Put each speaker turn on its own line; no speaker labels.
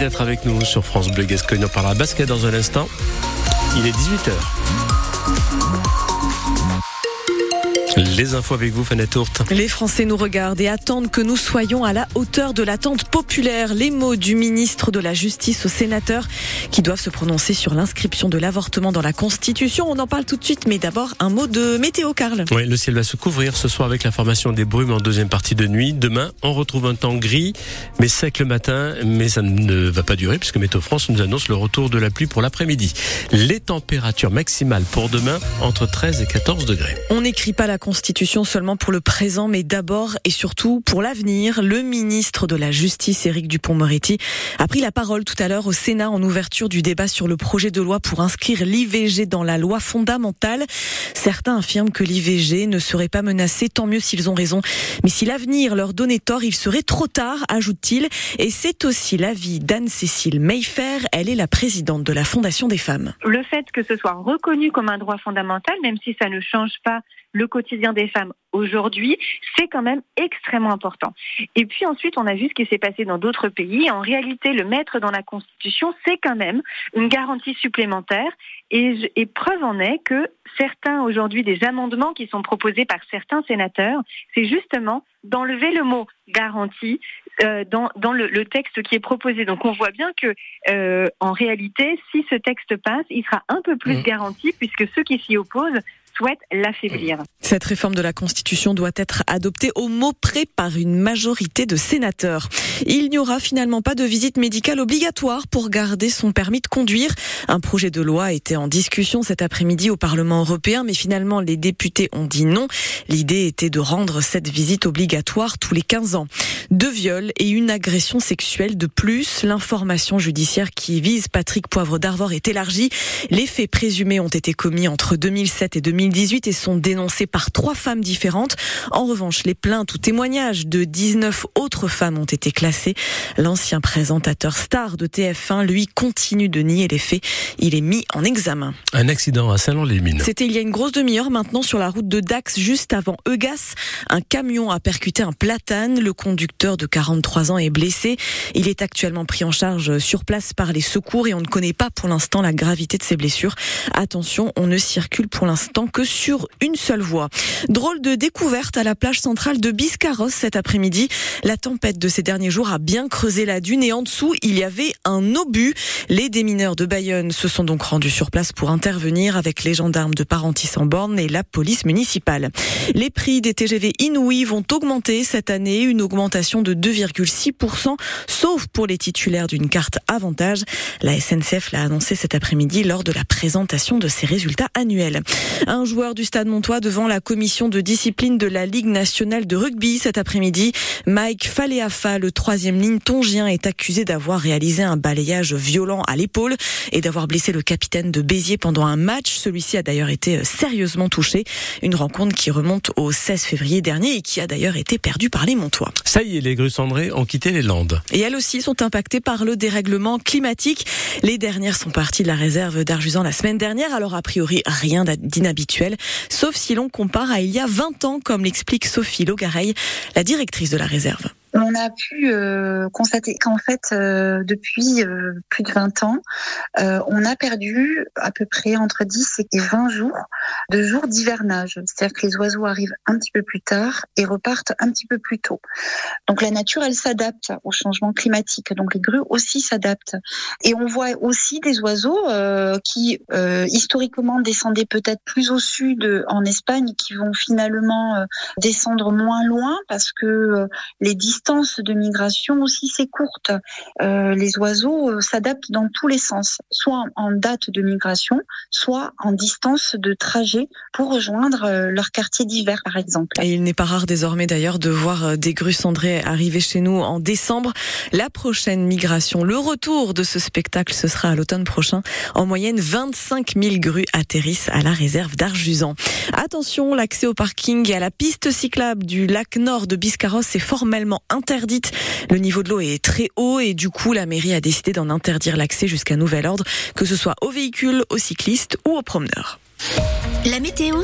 d'être avec nous sur France Bleu Gascogne. On parlera basket dans un instant. Il est 18h. Les infos avec vous, Fanette Tourte.
Les Français nous regardent et attendent que nous soyons à la hauteur de l'attente populaire. Les mots du ministre de la Justice aux sénateurs qui doivent se prononcer sur l'inscription de l'avortement dans la Constitution. On en parle tout de suite, mais d'abord un mot de météo, Karl.
Oui, le ciel va se couvrir ce soir avec la formation des brumes en deuxième partie de nuit. Demain, on retrouve un temps gris, mais sec le matin, mais ça ne va pas durer puisque Météo France nous annonce le retour de la pluie pour l'après-midi. Les températures maximales pour demain entre 13 et 14 degrés.
On n'écrit pas la Constitution seulement pour le présent, mais d'abord et surtout pour l'avenir. Le ministre de la Justice, Éric Dupont-Moretti, a pris la parole tout à l'heure au Sénat en ouverture du débat sur le projet de loi pour inscrire l'IVG dans la loi fondamentale. Certains affirment que l'IVG ne serait pas menacée, tant mieux s'ils ont raison. Mais si l'avenir leur donnait tort, il serait trop tard, ajoute-t-il. Et c'est aussi l'avis d'Anne-Cécile Mayfair. Elle est la présidente de la Fondation des femmes.
Le fait que ce soit reconnu comme un droit fondamental, même si ça ne change pas le quotidien des femmes aujourd'hui, c'est quand même extrêmement important. Et puis ensuite, on a vu ce qui s'est passé dans d'autres pays. En réalité, le mettre dans la Constitution, c'est quand même une garantie supplémentaire. Et, et preuve en est que certains aujourd'hui des amendements qui sont proposés par certains sénateurs, c'est justement d'enlever le mot garantie euh, dans, dans le, le, texte qui est proposé. Donc on voit bien que euh, en réalité, si ce texte passe, il sera un peu plus mmh. garanti puisque ceux qui s'y opposent souhaite l'affaiblir.
Cette réforme de la Constitution doit être adoptée au mot près par une majorité de sénateurs. Il n'y aura finalement pas de visite médicale obligatoire pour garder son permis de conduire. Un projet de loi était en discussion cet après-midi au Parlement européen, mais finalement les députés ont dit non. L'idée était de rendre cette visite obligatoire tous les 15 ans. Deux viols et une agression sexuelle de plus. L'information judiciaire qui vise Patrick Poivre d'Arvor est élargie. Les faits présumés ont été commis entre 2007 et 2018 et sont dénoncés par trois femmes différentes. En revanche, les plaintes ou témoignages de 19 autres femmes ont été classés. L'ancien présentateur star de TF1, lui, continue de nier les faits. Il est mis en examen.
Un accident à Saint-Lon-les-Mines.
C'était il y a une grosse demi-heure maintenant sur la route de Dax, juste avant Eugas. Un camion a percuté un platane. Le conducteur de 43 ans est blessé. Il est actuellement pris en charge sur place par les secours et on ne connaît pas pour l'instant la gravité de ses blessures. Attention, on ne circule pour l'instant que sur une seule voie. Drôle de découverte à la plage centrale de Biscarros cet après-midi. La tempête de ces derniers jours a bien creusé la dune et en dessous, il y avait un obus. Les démineurs de Bayonne se sont donc rendus sur place pour intervenir avec les gendarmes de Parentis en borne et la police municipale. Les prix des TGV inouïs vont augmenter cette année, une augmentation de 2,6%, sauf pour les titulaires d'une carte avantage. La SNCF l'a annoncé cet après-midi lors de la présentation de ses résultats annuels. Un joueur du Stade Montois devant la commission de discipline de la Ligue nationale de rugby cet après-midi. Mike Faleafa, le troisième ligne tongien, est accusé d'avoir réalisé un balayage violent à l'épaule et d'avoir blessé le capitaine de Béziers pendant un match. Celui-ci a d'ailleurs été sérieusement touché. Une rencontre qui remonte au 16 février dernier et qui a d'ailleurs été perdue par les Montois.
Ça y est, les grues cendrées ont quitté les Landes.
Et elles aussi sont impactées par le dérèglement climatique. Les dernières sont parties de la réserve d'Arjusan la semaine dernière, alors a priori rien d'inhabituel, sauf si l'on compare à il y a 20 ans, comme l'explique Sophie Logareil, la directrice de la réserve
on a pu euh, constater qu'en fait, euh, depuis euh, plus de 20 ans, euh, on a perdu à peu près entre 10 et 20 jours de jours d'hivernage. C'est-à-dire que les oiseaux arrivent un petit peu plus tard et repartent un petit peu plus tôt. Donc la nature, elle s'adapte au changement climatique. Donc les grues aussi s'adaptent. Et on voit aussi des oiseaux qui historiquement descendaient peut-être plus au sud en Espagne, qui vont finalement descendre moins loin parce que les distances distance de migration aussi c'est courte. Euh, les oiseaux euh, s'adaptent dans tous les sens, soit en date de migration, soit en distance de trajet pour rejoindre euh, leur quartier d'hiver, par exemple.
Et il n'est pas rare désormais d'ailleurs de voir des grues cendrées arriver chez nous en décembre. La prochaine migration, le retour de ce spectacle, ce sera à l'automne prochain. En moyenne, 25 000 grues atterrissent à la réserve d'Arjusan. Attention, l'accès au parking et à la piste cyclable du lac nord de Biscarros est formellement interdite. Le niveau de l'eau est très haut et du coup, la mairie a décidé d'en interdire l'accès jusqu'à nouvel ordre, que ce soit aux véhicules, aux cyclistes ou aux promeneurs.
La météo